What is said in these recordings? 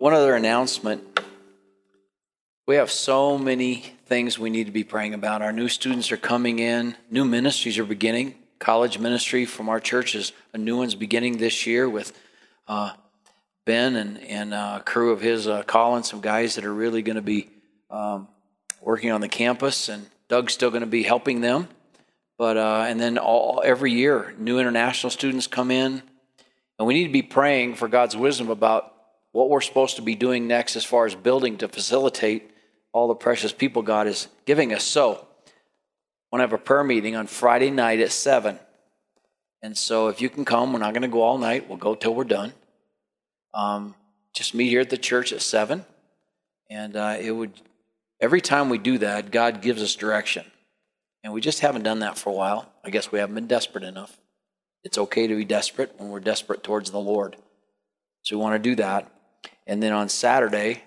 One other announcement. We have so many things we need to be praying about. Our new students are coming in, new ministries are beginning. College ministry from our church is a new one's beginning this year with uh, Ben and, and uh, a crew of his uh, calling some guys that are really going to be um, working on the campus, and Doug's still going to be helping them. But uh, and then all, every year, new international students come in, and we need to be praying for God's wisdom about what we're supposed to be doing next as far as building to facilitate all the precious people God is giving us. So, I want to have a prayer meeting on Friday night at 7. And so, if you can come, we're not going to go all night. We'll go till we're done. Um, just meet here at the church at 7. And uh, it would, every time we do that, God gives us direction. And we just haven't done that for a while. I guess we haven't been desperate enough. It's okay to be desperate when we're desperate towards the Lord. So we want to do that. And then on Saturday,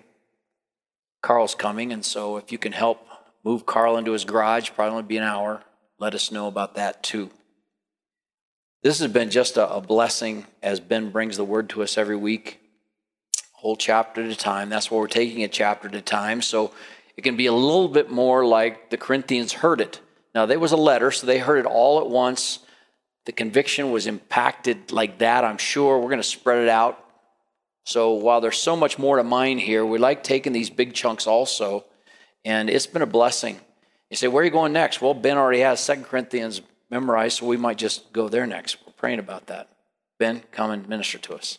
Carl's coming. And so if you can help move Carl into his garage, probably only be an hour, let us know about that too. This has been just a, a blessing as Ben brings the word to us every week, whole chapter at a time. That's why we're taking a chapter at a time. So it can be a little bit more like the Corinthians heard it. Now, there was a letter, so they heard it all at once. The conviction was impacted like that, I'm sure. We're going to spread it out. So while there's so much more to mine here, we like taking these big chunks also, and it's been a blessing. You say, where are you going next? Well, Ben already has Second Corinthians memorized, so we might just go there next. We're praying about that. Ben, come and minister to us.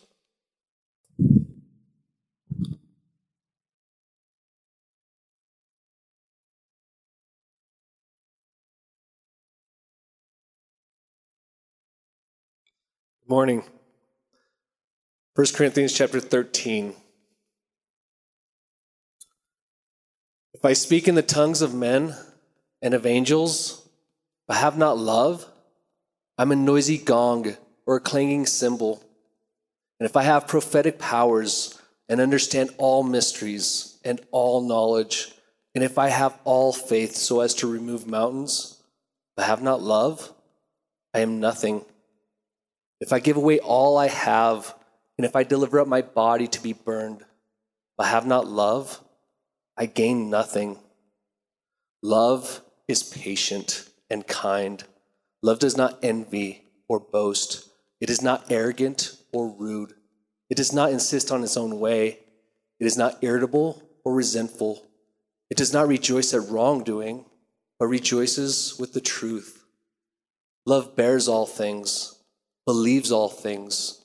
Morning. 1 Corinthians chapter 13. If I speak in the tongues of men and of angels, but have not love, I'm a noisy gong or a clanging cymbal. And if I have prophetic powers and understand all mysteries and all knowledge, and if I have all faith so as to remove mountains, but have not love, I am nothing. If I give away all I have, and if I deliver up my body to be burned, but have not love, I gain nothing. Love is patient and kind. Love does not envy or boast. It is not arrogant or rude. It does not insist on its own way. It is not irritable or resentful. It does not rejoice at wrongdoing, but rejoices with the truth. Love bears all things believes all things,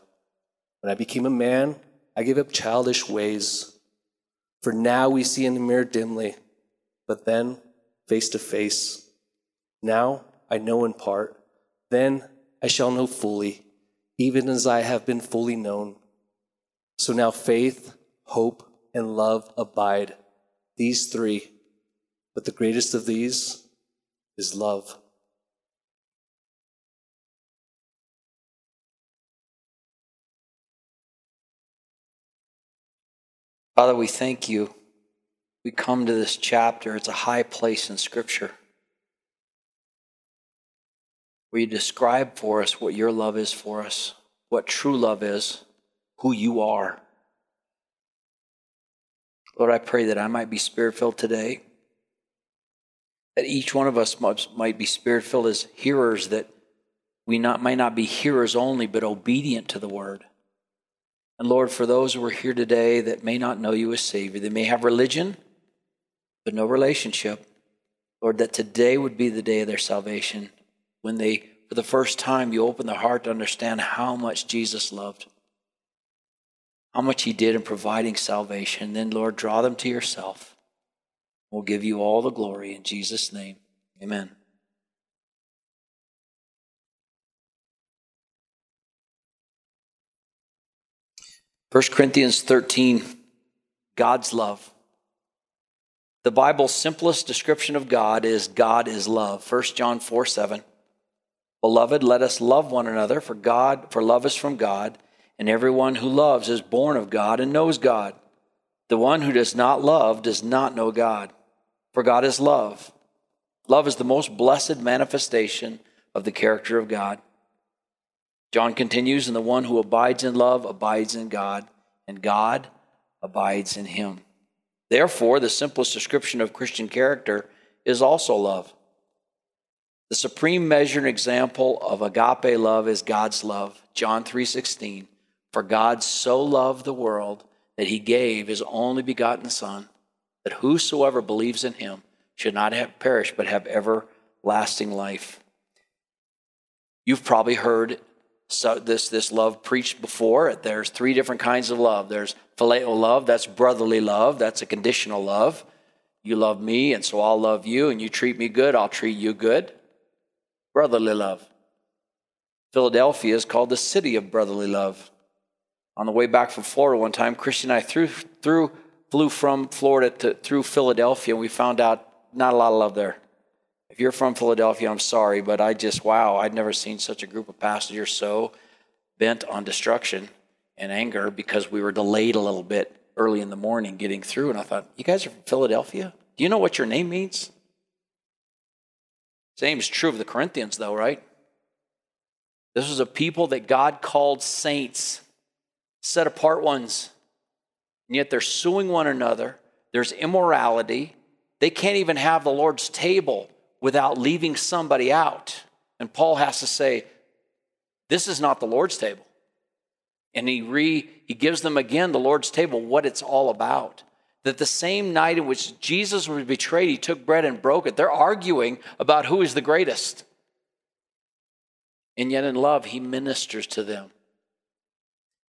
When I became a man, I gave up childish ways. For now we see in the mirror dimly, but then face to face. Now I know in part, then I shall know fully, even as I have been fully known. So now faith, hope, and love abide, these three, but the greatest of these is love. Father, we thank you. We come to this chapter, it's a high place in Scripture where you describe for us what your love is for us, what true love is, who you are. Lord, I pray that I might be spirit filled today, that each one of us might be spirit filled as hearers, that we not, might not be hearers only, but obedient to the word. And Lord, for those who are here today that may not know you as Savior, they may have religion, but no relationship. Lord, that today would be the day of their salvation when they, for the first time, you open their heart to understand how much Jesus loved, how much He did in providing salvation. Then, Lord, draw them to yourself. We'll give you all the glory in Jesus' name. Amen. 1 Corinthians 13, God's love. The Bible's simplest description of God is God is love. 1 John 4 7. Beloved, let us love one another, for God, for love is from God, and everyone who loves is born of God and knows God. The one who does not love does not know God, for God is love. Love is the most blessed manifestation of the character of God. John continues, and the one who abides in love abides in God, and God abides in him. Therefore, the simplest description of Christian character is also love. The supreme measure and example of agape love is God's love. John 3:16. For God so loved the world that he gave his only begotten son that whosoever believes in him should not have perished but have everlasting life. You've probably heard so this this love preached before. There's three different kinds of love. There's phileo love, that's brotherly love, that's a conditional love. You love me, and so I'll love you, and you treat me good, I'll treat you good brotherly love. Philadelphia is called the city of brotherly love. On the way back from Florida one time, Christian and I threw, threw, flew from Florida to, through Philadelphia, and we found out not a lot of love there. If you're from Philadelphia, I'm sorry, but I just, wow, I'd never seen such a group of passengers so bent on destruction and anger because we were delayed a little bit early in the morning getting through. And I thought, you guys are from Philadelphia? Do you know what your name means? Same is true of the Corinthians, though, right? This was a people that God called saints, set apart ones. And yet they're suing one another. There's immorality. They can't even have the Lord's table without leaving somebody out. And Paul has to say, This is not the Lord's table. And he, re, he gives them again the Lord's table, what it's all about that the same night in which Jesus was betrayed, he took bread and broke it. They're arguing about who is the greatest. And yet, in love, he ministers to them.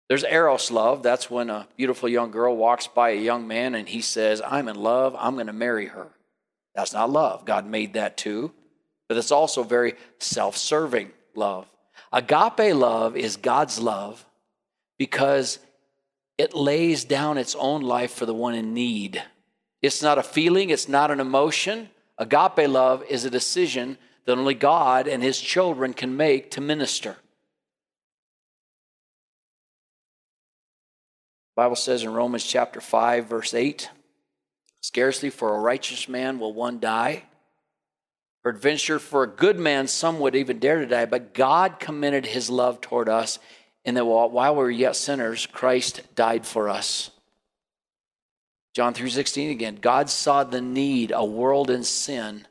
There's Eros love. That's when a beautiful young girl walks by a young man and he says, I'm in love, I'm going to marry her. That's not love. God made that too. But it's also very self serving love. Agape love is God's love because it lays down its own life for the one in need. It's not a feeling, it's not an emotion. Agape love is a decision that only God and his children can make to minister. The Bible says in Romans chapter 5 verse 8, scarcely for a righteous man will one die. Peradventure for a good man some would even dare to die, but God commended his love toward us and that while we were yet sinners, Christ died for us. John 3:16 again, God saw the need, a world in sin,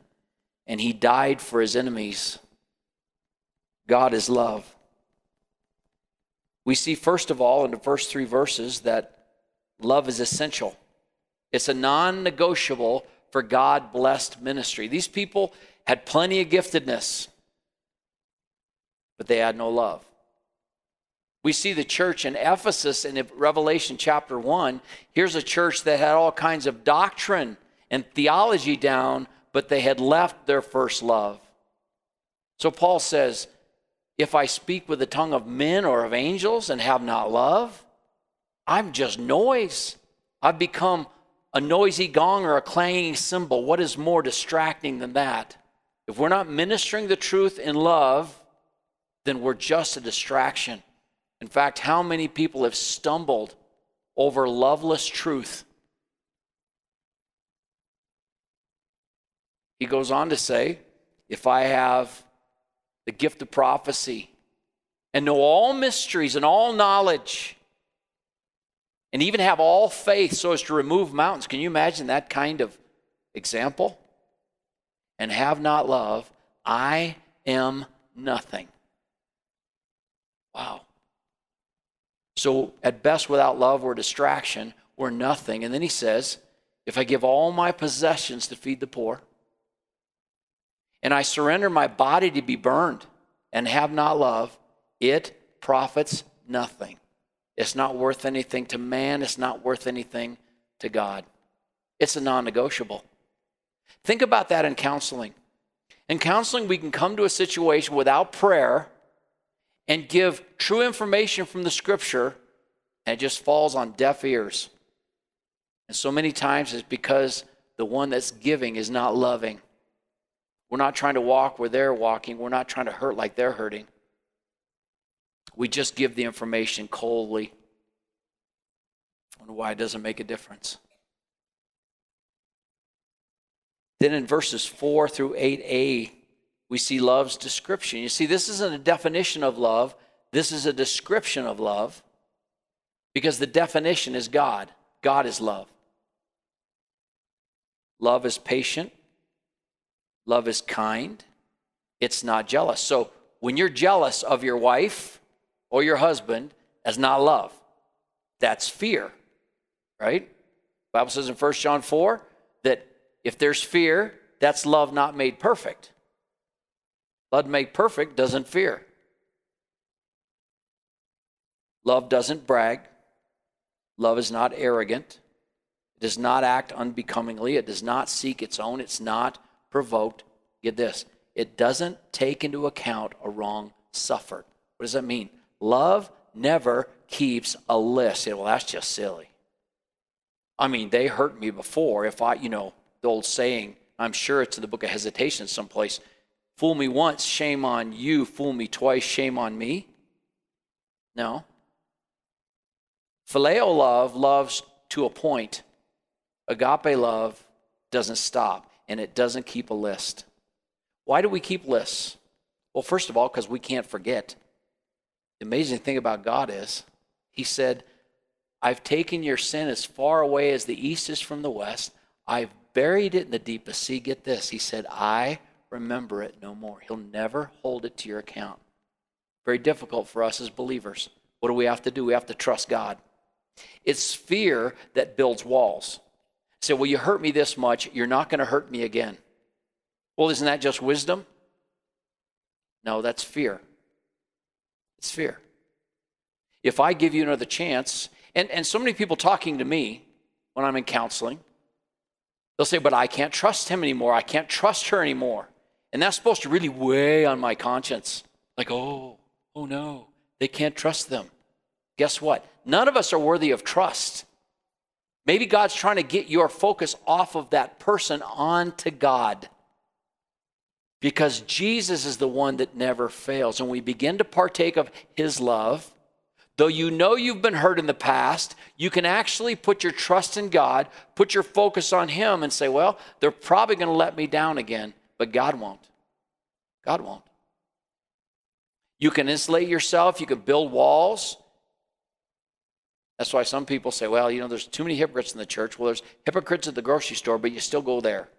and he died for his enemies. God is love. We see first of all in the first 3 verses that love is essential. It's a non-negotiable for God blessed ministry. These people had plenty of giftedness, but they had no love. We see the church in Ephesus in Revelation chapter 1. Here's a church that had all kinds of doctrine and theology down, but they had left their first love. So Paul says, If I speak with the tongue of men or of angels and have not love, I'm just noise. I've become a noisy gong or a clanging cymbal. What is more distracting than that? If we're not ministering the truth in love, then we're just a distraction. In fact, how many people have stumbled over loveless truth? He goes on to say, if I have the gift of prophecy and know all mysteries and all knowledge, and even have all faith so as to remove mountains, can you imagine that kind of example? And have not love, I am nothing. Wow. So, at best, without love or distraction, we're nothing. And then he says, If I give all my possessions to feed the poor, and I surrender my body to be burned and have not love, it profits nothing. It's not worth anything to man, it's not worth anything to God. It's a non negotiable. Think about that in counseling. In counseling, we can come to a situation without prayer and give true information from the scripture, and it just falls on deaf ears. And so many times it's because the one that's giving is not loving. We're not trying to walk where they're walking. We're not trying to hurt like they're hurting. We just give the information coldly. I wonder why it doesn't make a difference. Then in verses 4 through 8a, we see love's description. You see, this isn't a definition of love, this is a description of love because the definition is God. God is love. Love is patient, love is kind, it's not jealous. So when you're jealous of your wife or your husband, that's not love. That's fear, right? The Bible says in 1 John 4 that if there's fear, that's love not made perfect. Love made perfect doesn't fear. Love doesn't brag. Love is not arrogant. It does not act unbecomingly. It does not seek its own. It's not provoked. Get this it doesn't take into account a wrong suffered. What does that mean? Love never keeps a list. Well, that's just silly. I mean, they hurt me before. If I, you know, the old saying, I'm sure it's in the book of Hesitation someplace fool me once, shame on you. Fool me twice, shame on me. No. Phileo love loves to a point. Agape love doesn't stop and it doesn't keep a list. Why do we keep lists? Well, first of all, because we can't forget. The amazing thing about God is, He said, I've taken your sin as far away as the east is from the west. I've buried it in the deepest sea. Get this. He said, I remember it no more. He'll never hold it to your account. Very difficult for us as believers. What do we have to do? We have to trust God. It's fear that builds walls. Say, well, you hurt me this much, you're not going to hurt me again. Well, isn't that just wisdom? No, that's fear. It's fear. If I give you another chance, and, and so many people talking to me when I'm in counseling, they'll say, but I can't trust him anymore. I can't trust her anymore. And that's supposed to really weigh on my conscience. Like, oh, oh no, they can't trust them. Guess what? None of us are worthy of trust. Maybe God's trying to get your focus off of that person onto God. Because Jesus is the one that never fails. And we begin to partake of his love. Though you know you've been hurt in the past, you can actually put your trust in God, put your focus on him, and say, well, they're probably going to let me down again, but God won't. God won't. You can insulate yourself, you can build walls, that's why some people say, well, you know, there's too many hypocrites in the church. Well, there's hypocrites at the grocery store, but you still go there.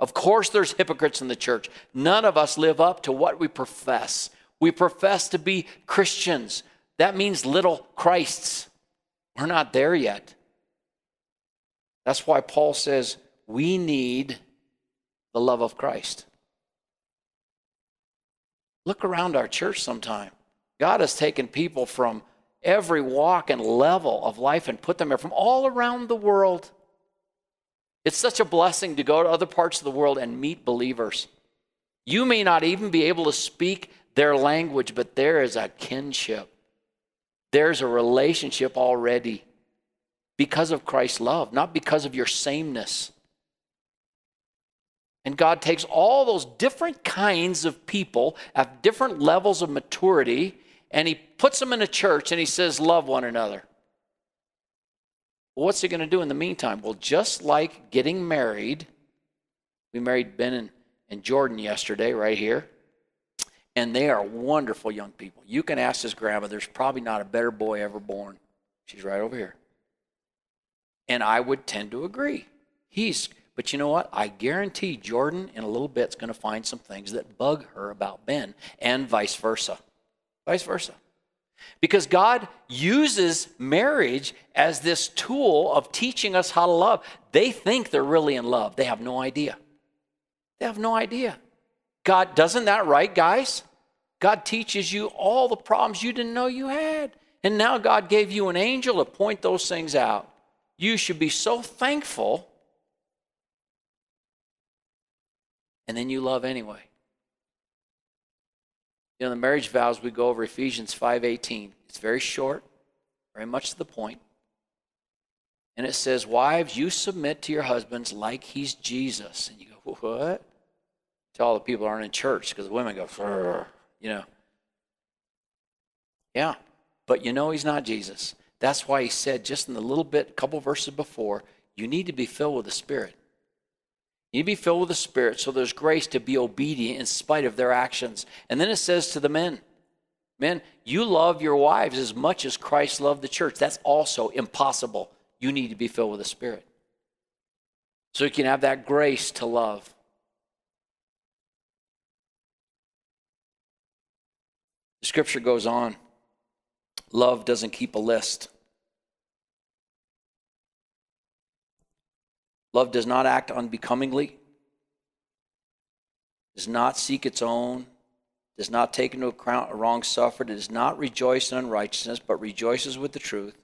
Of course, there's hypocrites in the church. None of us live up to what we profess. We profess to be Christians. That means little Christs. We're not there yet. That's why Paul says we need the love of Christ. Look around our church sometime. God has taken people from every walk and level of life and put them there from all around the world. It's such a blessing to go to other parts of the world and meet believers. You may not even be able to speak their language, but there is a kinship. There's a relationship already because of Christ's love, not because of your sameness. And God takes all those different kinds of people at different levels of maturity and he puts them in a church and he says, Love one another. What's he going to do in the meantime? Well, just like getting married, we married Ben and, and Jordan yesterday, right here. And they are wonderful young people. You can ask his grandma, there's probably not a better boy ever born. She's right over here. And I would tend to agree. He's, but you know what? I guarantee Jordan in a little bit is going to find some things that bug her about Ben and vice versa vice versa. Because God uses marriage as this tool of teaching us how to love. They think they're really in love, they have no idea. They have no idea. God, doesn't that right, guys? God teaches you all the problems you didn't know you had. And now God gave you an angel to point those things out. You should be so thankful. And then you love anyway. You know, the marriage vows, we go over Ephesians 5.18. It's very short, very much to the point. And it says, Wives, you submit to your husbands like he's Jesus. And you go, What? To all the people aren't in church, because the women go, Furr, you know. Yeah, but you know he's not Jesus. That's why he said just in the little bit, couple verses before, you need to be filled with the Spirit. You need to be filled with the Spirit so there's grace to be obedient in spite of their actions. And then it says to the men, Men, you love your wives as much as Christ loved the church. That's also impossible. You need to be filled with the Spirit. So you can have that grace to love. The scripture goes on. Love doesn't keep a list. Love does not act unbecomingly, does not seek its own, does not take into account a wrong suffered, does not rejoice in unrighteousness, but rejoices with the truth.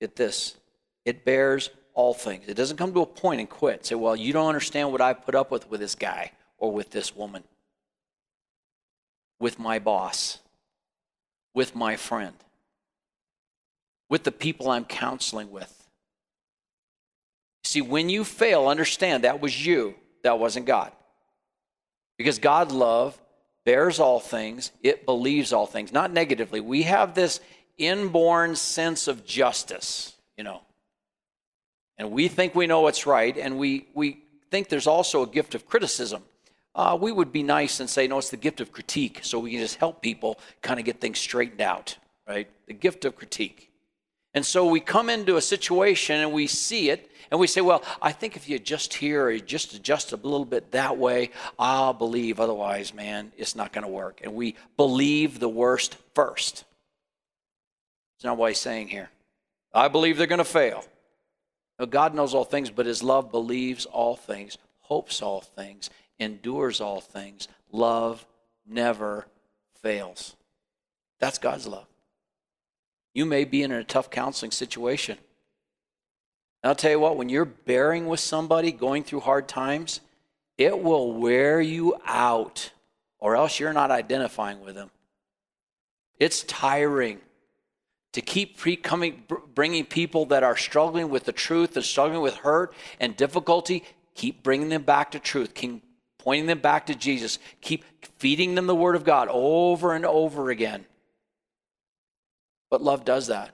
Get this it bears all things. It doesn't come to a point and quit. Say, well, you don't understand what I put up with with this guy or with this woman, with my boss, with my friend with the people I'm counseling with. See, when you fail, understand that was you, that wasn't God. Because God love bears all things, it believes all things, not negatively. We have this inborn sense of justice, you know. And we think we know what's right, and we, we think there's also a gift of criticism. Uh, we would be nice and say, no, it's the gift of critique, so we can just help people kind of get things straightened out, right? The gift of critique. And so we come into a situation and we see it and we say, well, I think if you just here or you just adjust a little bit that way, I'll believe. Otherwise, man, it's not going to work. And we believe the worst first. It's not what he's saying here. I believe they're going to fail. Now, God knows all things, but his love believes all things, hopes all things, endures all things. Love never fails. That's God's love. You may be in a tough counseling situation. And I'll tell you what, when you're bearing with somebody going through hard times, it will wear you out, or else you're not identifying with them. It's tiring to keep pre- coming, bringing people that are struggling with the truth and struggling with hurt and difficulty, keep bringing them back to truth, keep pointing them back to Jesus, keep feeding them the Word of God over and over again. But love does that.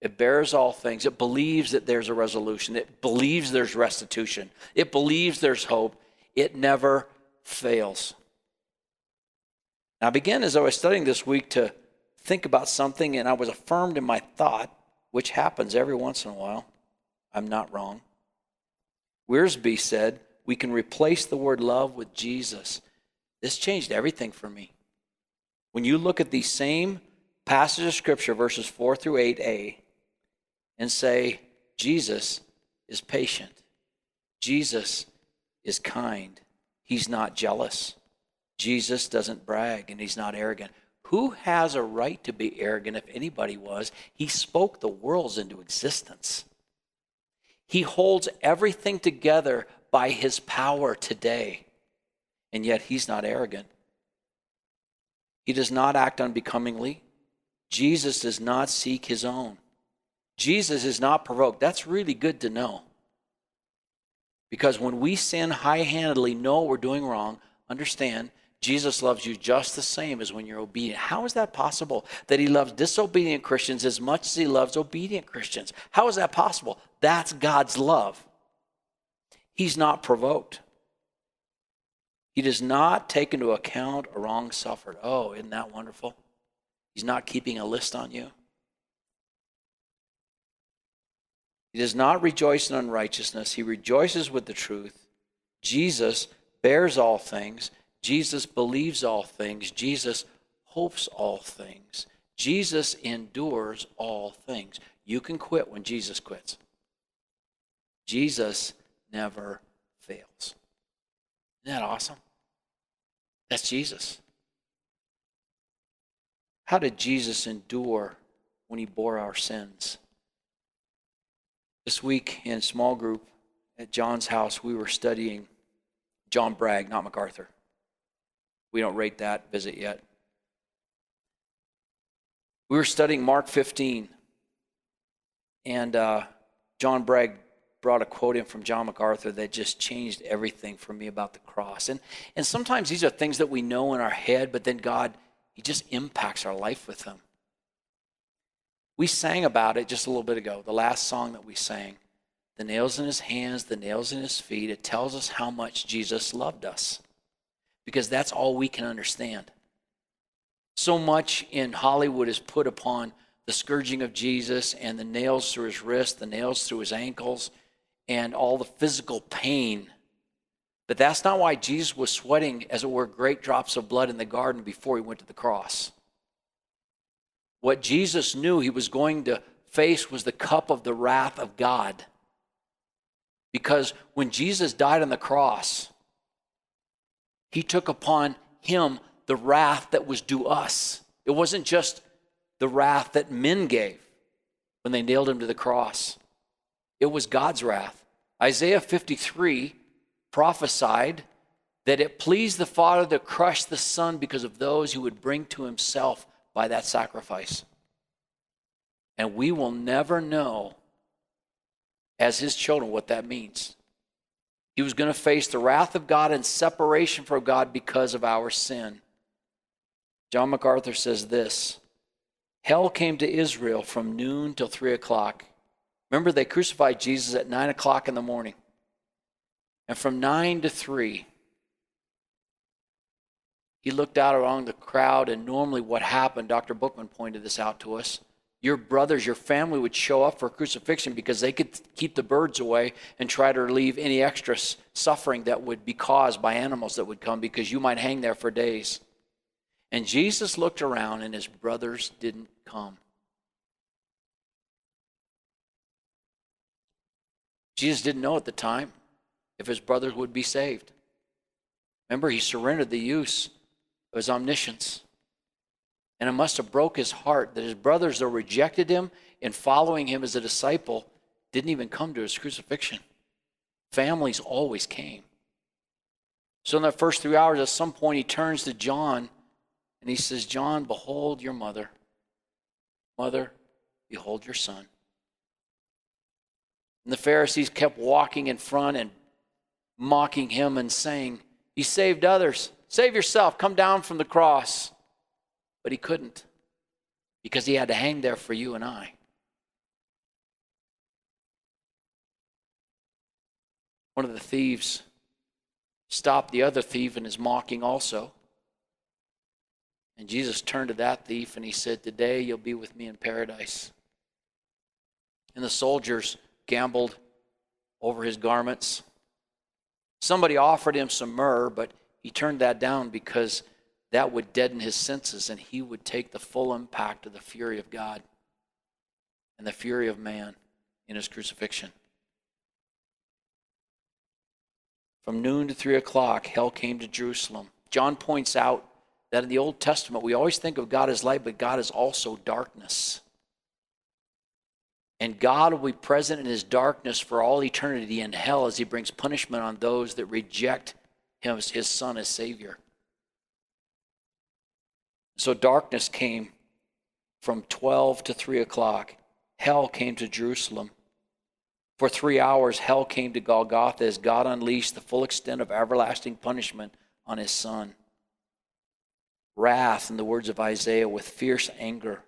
It bears all things. It believes that there's a resolution. It believes there's restitution. It believes there's hope. It never fails. Now, I began as I was studying this week to think about something, and I was affirmed in my thought, which happens every once in a while. I'm not wrong. Wiersbe said, We can replace the word love with Jesus. This changed everything for me. When you look at these same passage of Scripture, verses 4 through 8a, and say, Jesus is patient. Jesus is kind. He's not jealous. Jesus doesn't brag and he's not arrogant. Who has a right to be arrogant if anybody was? He spoke the worlds into existence. He holds everything together by his power today, and yet he's not arrogant. He does not act unbecomingly. Jesus does not seek his own. Jesus is not provoked. That's really good to know. Because when we sin high handedly, know we're doing wrong, understand Jesus loves you just the same as when you're obedient. How is that possible that he loves disobedient Christians as much as he loves obedient Christians? How is that possible? That's God's love. He's not provoked. He does not take into account a wrong suffered. Oh, isn't that wonderful? He's not keeping a list on you. He does not rejoice in unrighteousness, he rejoices with the truth. Jesus bears all things, Jesus believes all things, Jesus hopes all things, Jesus endures all things. You can quit when Jesus quits. Jesus never fails. Isn't that awesome? That's Jesus. How did Jesus endure when he bore our sins? This week in small group at John's house, we were studying John Bragg, not MacArthur. We don't rate that visit yet. We were studying Mark 15. And uh, John Bragg brought a quote in from John MacArthur that just changed everything for me about the cross. And, and sometimes these are things that we know in our head, but then God, He just impacts our life with them. We sang about it just a little bit ago, the last song that we sang. The nails in his hands, the nails in his feet. It tells us how much Jesus loved us because that's all we can understand. So much in Hollywood is put upon the scourging of Jesus and the nails through his wrists, the nails through his ankles, and all the physical pain. But that's not why Jesus was sweating, as it were, great drops of blood in the garden before he went to the cross. What Jesus knew he was going to face was the cup of the wrath of God. Because when Jesus died on the cross, he took upon him the wrath that was due us. It wasn't just the wrath that men gave when they nailed him to the cross, it was God's wrath. Isaiah 53 prophesied that it pleased the Father to crush the Son because of those who would bring to himself by that sacrifice. And we will never know as his children what that means. He was going to face the wrath of God and separation from God because of our sin. John MacArthur says this Hell came to Israel from noon till three o'clock. Remember, they crucified Jesus at nine o'clock in the morning. And from nine to three, he looked out along the crowd, and normally what happened, Dr. Bookman pointed this out to us. Your brothers, your family would show up for crucifixion because they could keep the birds away and try to relieve any extra suffering that would be caused by animals that would come because you might hang there for days. And Jesus looked around and his brothers didn't come. Jesus didn't know at the time if his brothers would be saved. Remember, he surrendered the use of his omniscience. And it must have broke his heart that his brothers, though rejected him in following him as a disciple, didn't even come to his crucifixion. Families always came. So in the first three hours, at some point, he turns to John and he says, John, behold your mother. Mother, behold your son. And the Pharisees kept walking in front and mocking him and saying, You saved others. Save yourself. Come down from the cross. But he couldn't because he had to hang there for you and I. One of the thieves stopped the other thief in his mocking also. And Jesus turned to that thief and he said, Today you'll be with me in paradise. And the soldiers gambled over his garments. Somebody offered him some myrrh, but he turned that down because that would deaden his senses and he would take the full impact of the fury of God and the fury of man in his crucifixion. From noon to three o'clock, hell came to Jerusalem. John points out that in the Old Testament, we always think of God as light, but God is also darkness. And God will be present in his darkness for all eternity in hell as he brings punishment on those that reject him his son as Savior. So darkness came from 12 to 3 o'clock. Hell came to Jerusalem. For three hours, hell came to Golgotha as God unleashed the full extent of everlasting punishment on his son wrath, in the words of Isaiah, with fierce anger.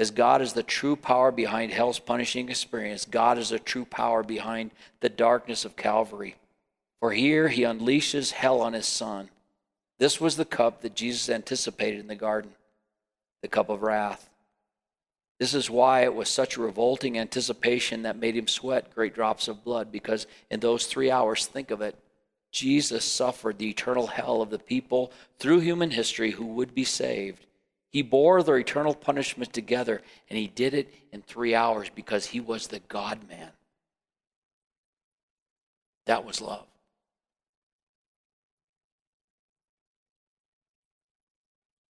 As God is the true power behind hell's punishing experience, God is the true power behind the darkness of Calvary. For here he unleashes hell on his son. This was the cup that Jesus anticipated in the garden, the cup of wrath. This is why it was such a revolting anticipation that made him sweat great drops of blood, because in those three hours, think of it, Jesus suffered the eternal hell of the people through human history who would be saved. He bore their eternal punishment together, and he did it in three hours because he was the God man. That was love.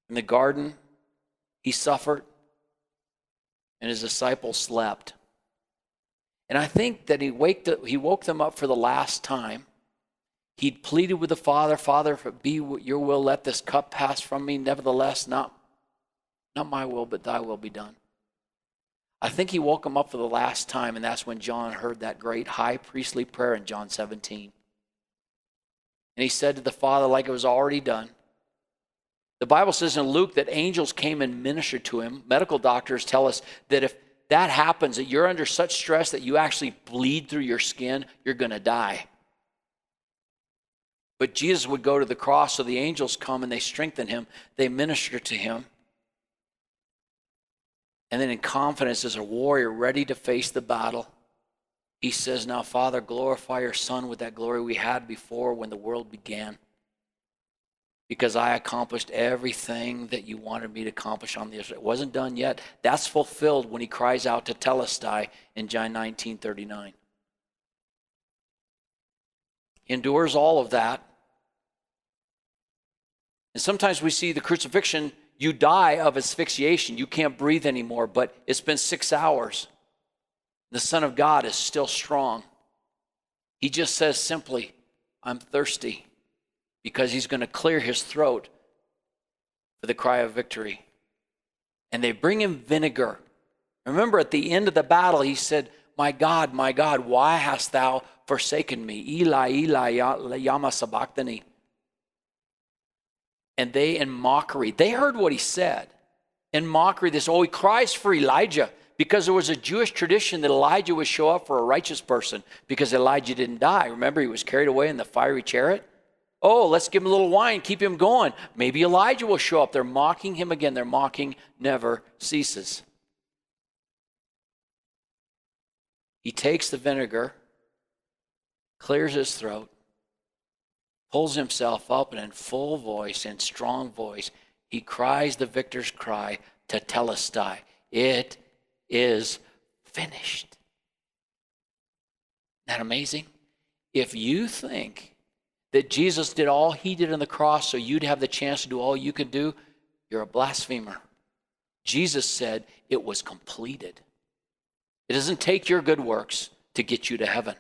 In the garden, he suffered, and his disciples slept. And I think that he, waked he woke them up for the last time He'd pleaded with the Father, Father, if it be your will, let this cup pass from me. Nevertheless, not, not my will, but thy will be done. I think he woke him up for the last time, and that's when John heard that great high priestly prayer in John 17. And he said to the Father, like it was already done. The Bible says in Luke that angels came and ministered to him. Medical doctors tell us that if that happens, that you're under such stress that you actually bleed through your skin, you're going to die. But Jesus would go to the cross, so the angels come and they strengthen him, they minister to him. And then, in confidence, as a warrior ready to face the battle, he says, Now, Father, glorify your Son with that glory we had before when the world began. Because I accomplished everything that you wanted me to accomplish on the earth. It wasn't done yet. That's fulfilled when he cries out Tetelestai in John 19 39. He endures all of that. And sometimes we see the crucifixion you die of asphyxiation. You can't breathe anymore, but it's been six hours. The Son of God is still strong. He just says simply, I'm thirsty, because he's going to clear his throat for the cry of victory. And they bring him vinegar. Remember, at the end of the battle, he said, My God, my God, why hast thou forsaken me? Eli, Eli, lama sabachthani and they in mockery, they heard what he said. In mockery, this, oh, he cries for Elijah because there was a Jewish tradition that Elijah would show up for a righteous person because Elijah didn't die. Remember, he was carried away in the fiery chariot? Oh, let's give him a little wine, keep him going. Maybe Elijah will show up. They're mocking him again. Their mocking never ceases. He takes the vinegar, clears his throat, pulls himself up and in full voice, in strong voice, he cries the victor's cry to Tetelestai. It is finished. Isn't that amazing? If you think that Jesus did all he did on the cross so you'd have the chance to do all you could do, you're a blasphemer. Jesus said it was completed. It doesn't take your good works to get you to heaven.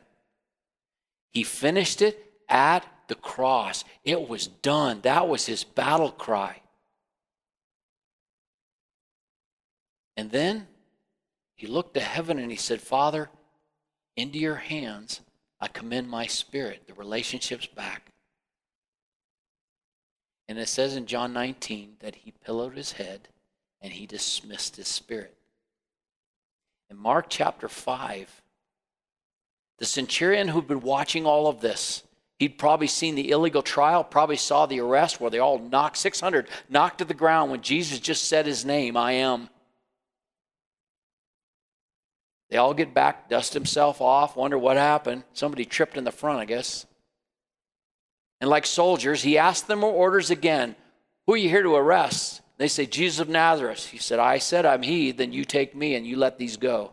He finished it at the cross. It was done. That was his battle cry. And then he looked to heaven and he said, Father, into your hands I commend my spirit. The relationship's back. And it says in John 19 that he pillowed his head and he dismissed his spirit. In Mark chapter 5, the centurion who'd been watching all of this, He'd probably seen the illegal trial, probably saw the arrest where they all knocked, 600 knocked to the ground when Jesus just said his name, I am. They all get back, dust himself off, wonder what happened. Somebody tripped in the front, I guess. And like soldiers, he asked them for orders again Who are you here to arrest? They say, Jesus of Nazareth. He said, I said I'm he, then you take me and you let these go.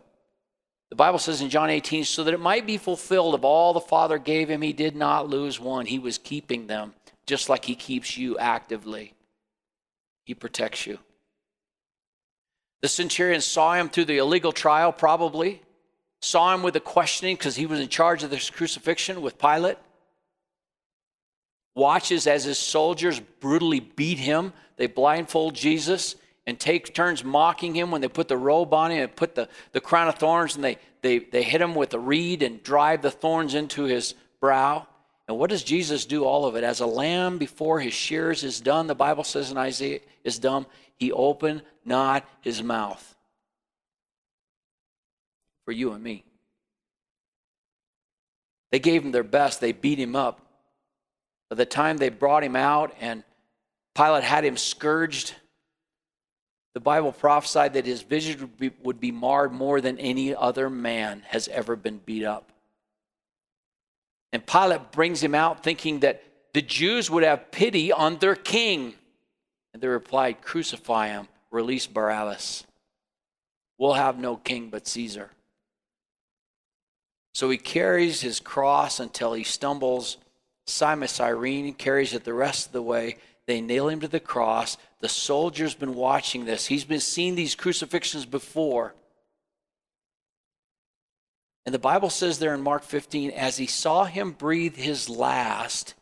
The Bible says in John 18, so that it might be fulfilled of all the Father gave him, he did not lose one. He was keeping them, just like he keeps you actively. He protects you. The centurion saw him through the illegal trial, probably, saw him with the questioning because he was in charge of this crucifixion with Pilate. Watches as his soldiers brutally beat him. They blindfold Jesus and take turns mocking him when they put the robe on him and put the, the crown of thorns and they, they, they hit him with a reed and drive the thorns into his brow. And what does Jesus do all of it? As a lamb before his shears is done, the Bible says in Isaiah is dumb, he opened not his mouth. For you and me. They gave him their best, they beat him up. By the time they brought him out and Pilate had him scourged, the Bible prophesied that his vision would be, would be marred more than any other man has ever been beat up. And Pilate brings him out thinking that the Jews would have pity on their king. And they replied, Crucify him, release Barabbas. We'll have no king but Caesar. So he carries his cross until he stumbles. Simon Cyrene carries it the rest of the way. They nail him to the cross. The soldier's been watching this. He's been seeing these crucifixions before. And the Bible says there in Mark 15, as he saw him breathe his last,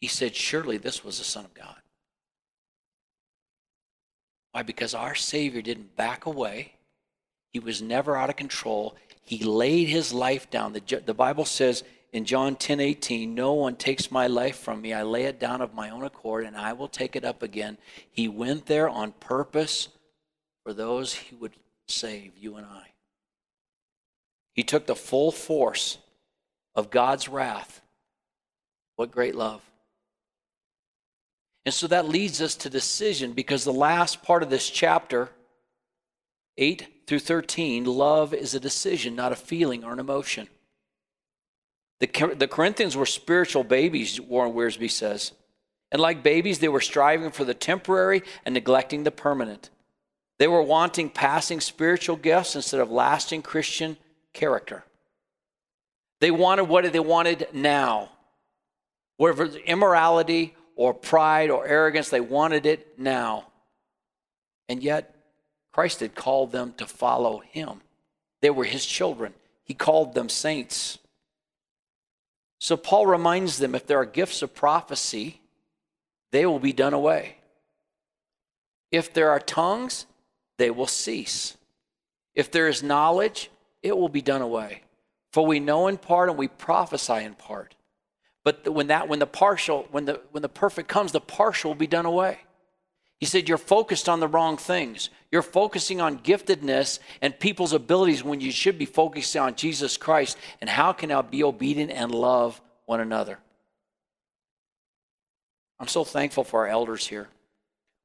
he said, Surely this was the Son of God. Why? Because our Savior didn't back away. He was never out of control. He laid his life down. The, the Bible says in John 10 18, No one takes my life from me. I lay it down of my own accord, and I will take it up again. He went there on purpose for those he would save, you and I. He took the full force of God's wrath. What great love. And so that leads us to decision because the last part of this chapter, 8 through 13, love is a decision, not a feeling or an emotion. The, the Corinthians were spiritual babies, Warren Wiersbe says. And like babies, they were striving for the temporary and neglecting the permanent. They were wanting passing spiritual gifts instead of lasting Christian character. They wanted what they wanted now. Whatever immorality or pride or arrogance, they wanted it now. And yet, Christ had called them to follow him. They were his children. He called them saints. So Paul reminds them if there are gifts of prophecy, they will be done away. If there are tongues, they will cease. If there is knowledge, it will be done away. For we know in part and we prophesy in part. But when that when the partial, when the when the perfect comes, the partial will be done away. He said, You're focused on the wrong things. You're focusing on giftedness and people's abilities when you should be focusing on Jesus Christ and how can I be obedient and love one another. I'm so thankful for our elders here.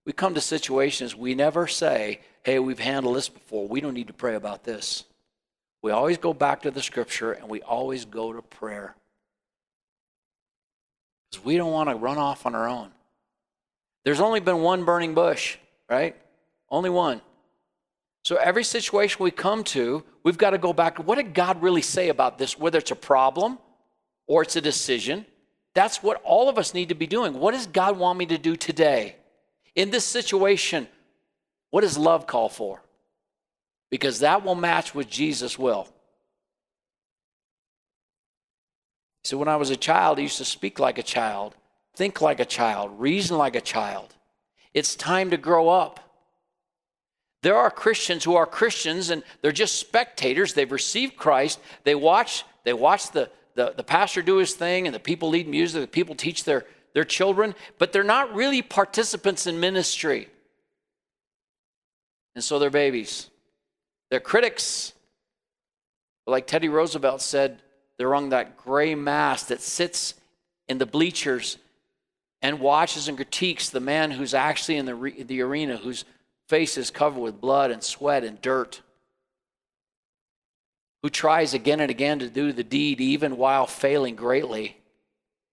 We come to situations we never say, Hey, we've handled this before. We don't need to pray about this. We always go back to the scripture and we always go to prayer. Because we don't want to run off on our own. There's only been one burning bush, right? Only one. So every situation we come to, we've got to go back. What did God really say about this? Whether it's a problem or it's a decision, that's what all of us need to be doing. What does God want me to do today? In this situation, what does love call for? Because that will match with Jesus' will. So when I was a child, I used to speak like a child think like a child, reason like a child. It's time to grow up. There are Christians who are Christians and they're just spectators. They've received Christ. They watch, they watch the, the, the pastor do his thing and the people lead music, the people teach their, their children, but they're not really participants in ministry. And so they're babies. They're critics. Like Teddy Roosevelt said, they're on that gray mass that sits in the bleachers and watches and critiques the man who's actually in the, re- the arena, whose face is covered with blood and sweat and dirt, who tries again and again to do the deed even while failing greatly.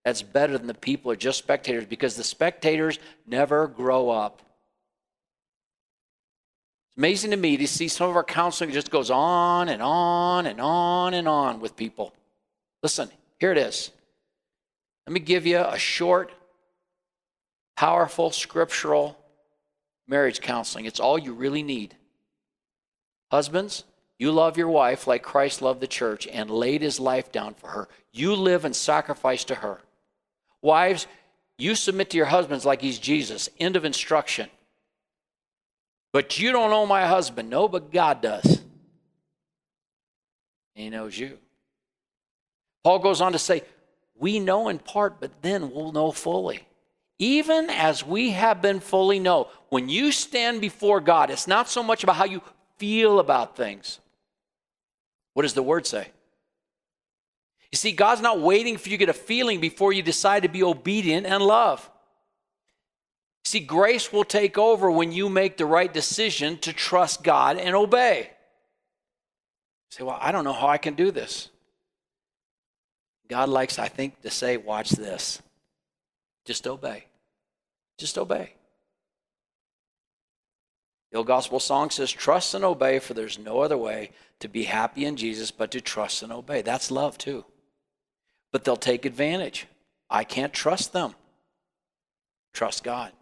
That's better than the people are just spectators because the spectators never grow up. It's amazing to me to see some of our counseling just goes on and on and on and on with people. Listen, here it is. Let me give you a short powerful scriptural marriage counseling. It's all you really need. Husbands, you love your wife like Christ loved the church and laid his life down for her. You live and sacrifice to her. Wives, you submit to your husbands like he's Jesus. End of instruction. But you don't know my husband. No, but God does. He knows you. Paul goes on to say, We know in part, but then we'll know fully even as we have been fully know. When you stand before God, it's not so much about how you feel about things. What does the word say? You see, God's not waiting for you to get a feeling before you decide to be obedient and love. See, grace will take over when you make the right decision to trust God and obey. You say, well, I don't know how I can do this. God likes, I think, to say, watch this. Just obey. Just obey. The old gospel song says, Trust and obey, for there's no other way to be happy in Jesus but to trust and obey. That's love, too. But they'll take advantage. I can't trust them. Trust God.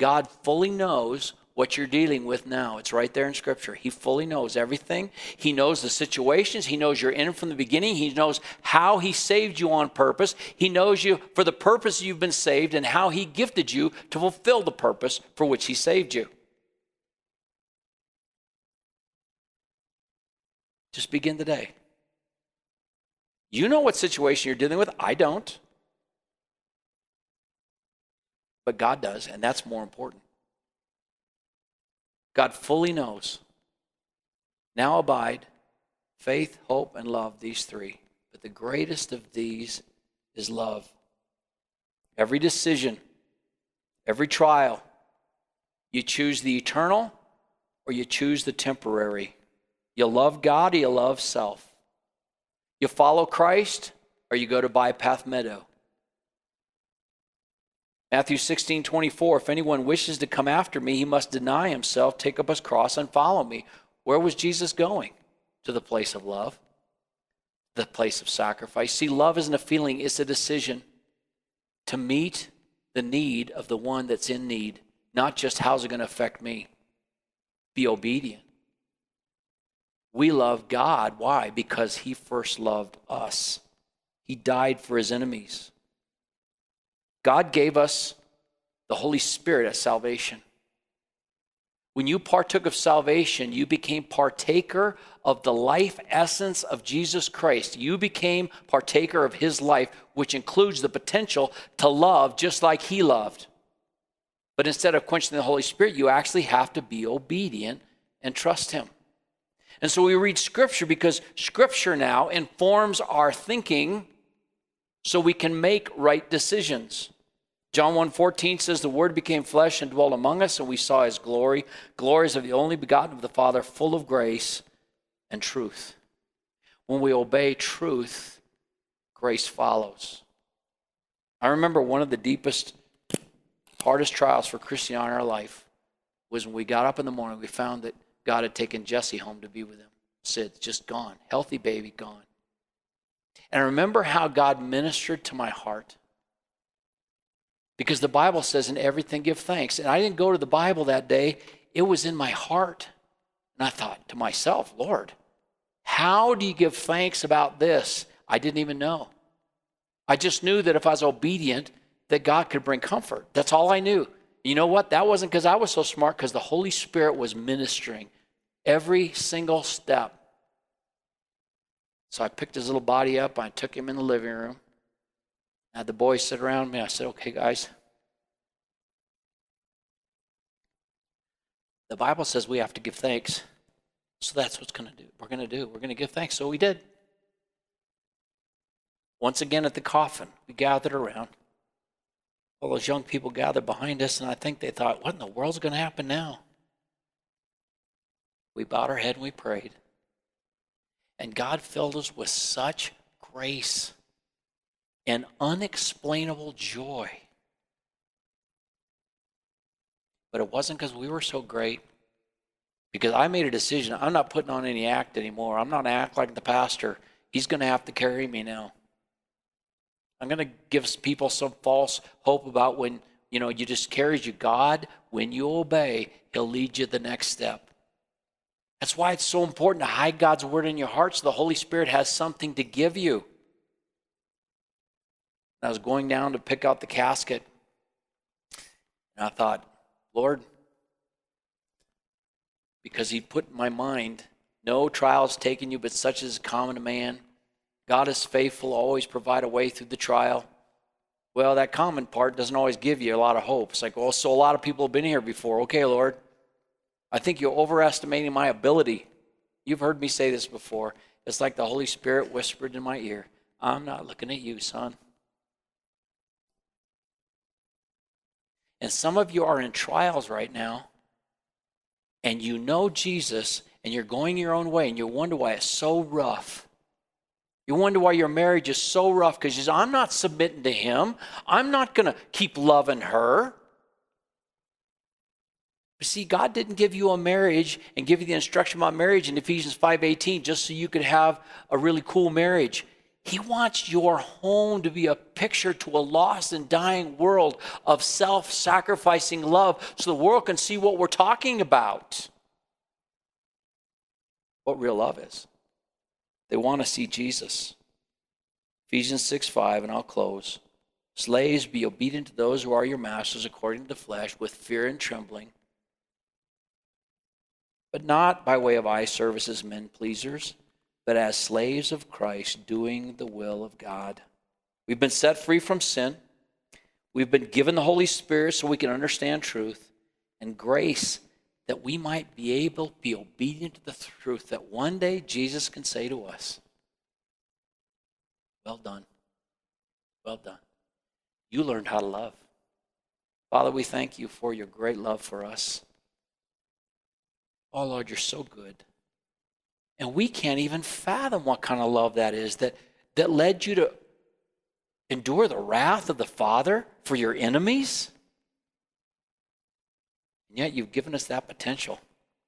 God fully knows what you're dealing with now. It's right there in Scripture. He fully knows everything. He knows the situations. He knows you're in from the beginning. He knows how He saved you on purpose. He knows you for the purpose you've been saved and how He gifted you to fulfill the purpose for which He saved you. Just begin today. You know what situation you're dealing with. I don't. But God does, and that's more important. God fully knows. Now abide faith, hope, and love, these three. But the greatest of these is love. Every decision, every trial, you choose the eternal or you choose the temporary. You love God or you love self. You follow Christ or you go to Bypath Meadow. Matthew 16, 24, if anyone wishes to come after me, he must deny himself, take up his cross, and follow me. Where was Jesus going? To the place of love, the place of sacrifice. See, love isn't a feeling, it's a decision to meet the need of the one that's in need, not just how's it going to affect me. Be obedient. We love God. Why? Because he first loved us. He died for his enemies. God gave us the Holy Spirit as salvation. When you partook of salvation, you became partaker of the life essence of Jesus Christ. You became partaker of his life, which includes the potential to love just like he loved. But instead of quenching the Holy Spirit, you actually have to be obedient and trust him. And so we read scripture because scripture now informs our thinking so we can make right decisions. John 1:14 says the word became flesh and dwelt among us and we saw his glory. Glories of the only begotten of the father full of grace and truth. When we obey truth grace follows. I remember one of the deepest hardest trials for christian in our life was when we got up in the morning we found that god had taken jesse home to be with him. Sid just gone. Healthy baby gone and remember how god ministered to my heart because the Bible says, in everything give thanks. And I didn't go to the Bible that day, it was in my heart. And I thought to myself, Lord, how do you give thanks about this? I didn't even know. I just knew that if I was obedient, that God could bring comfort. That's all I knew. You know what? That wasn't because I was so smart, because the Holy Spirit was ministering every single step. So I picked his little body up, I took him in the living room. I had the boys sit around me. I said, okay, guys. The Bible says we have to give thanks. So that's what's going to do. We're going to do. We're going to give thanks. So we did. Once again at the coffin, we gathered around. All those young people gathered behind us, and I think they thought, what in the world's going to happen now? We bowed our head and we prayed. And God filled us with such grace and unexplainable joy. But it wasn't because we were so great. Because I made a decision. I'm not putting on any act anymore. I'm not act like the pastor. He's going to have to carry me now. I'm going to give people some false hope about when, you know, you just carries you. God, when you obey, he'll lead you the next step. That's why it's so important to hide God's word in your heart so the Holy Spirit has something to give you. I was going down to pick out the casket. And I thought, Lord, because He put in my mind, no trials taken you, but such is common to man. God is faithful, always provide a way through the trial. Well, that common part doesn't always give you a lot of hope. It's like, well, so a lot of people have been here before. Okay, Lord, I think you're overestimating my ability. You've heard me say this before. It's like the Holy Spirit whispered in my ear, I'm not looking at you, son. And some of you are in trials right now, and you know Jesus, and you're going your own way, and you wonder why it's so rough. You wonder why your marriage is so rough because you I'm not submitting to him. I'm not going to keep loving her. See, God didn't give you a marriage and give you the instruction about marriage in Ephesians 5:18 just so you could have a really cool marriage. He wants your home to be a picture to a lost and dying world of self sacrificing love so the world can see what we're talking about. What real love is. They want to see Jesus. Ephesians 6 5, and I'll close. Slaves, be obedient to those who are your masters according to the flesh, with fear and trembling, but not by way of eye service as men pleasers but as slaves of Christ, doing the will of God. We've been set free from sin. We've been given the Holy Spirit so we can understand truth and grace that we might be able to be obedient to the truth that one day Jesus can say to us, Well done. Well done. You learned how to love. Father, we thank you for your great love for us. Oh, Lord, you're so good. And we can't even fathom what kind of love that is that, that led you to endure the wrath of the Father for your enemies. And yet you've given us that potential.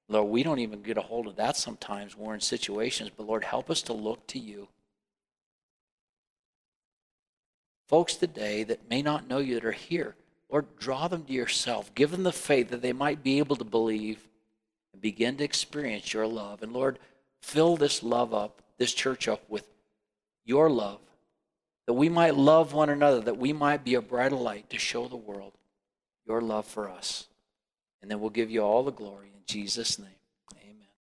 Lord, we don't even get a hold of that sometimes we're in situations, but Lord, help us to look to you. Folks today that may not know you that are here, Lord, draw them to yourself. Give them the faith that they might be able to believe and begin to experience your love. And Lord, fill this love up, this church up with your love, that we might love one another, that we might be a brighter light to show the world your love for us. And then we'll give you all the glory in Jesus' name.